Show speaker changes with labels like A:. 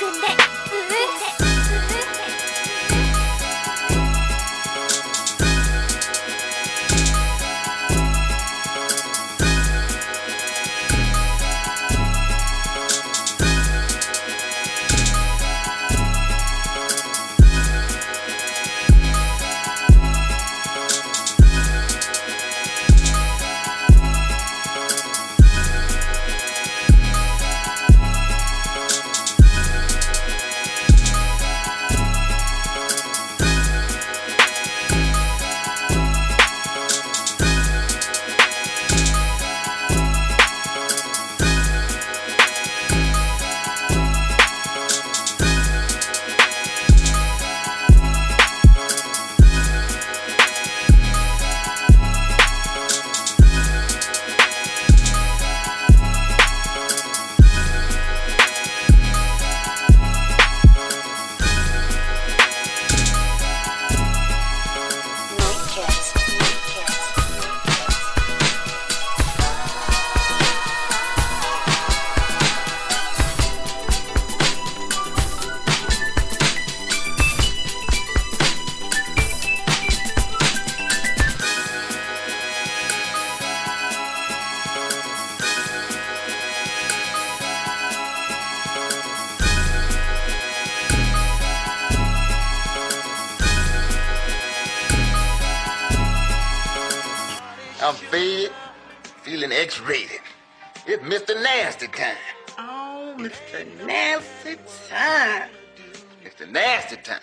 A: Connect. I'm fed, feeling X-rated. It's Mr. Nasty time.
B: Oh, Mr. Nasty Time.
A: Mr. Nasty time.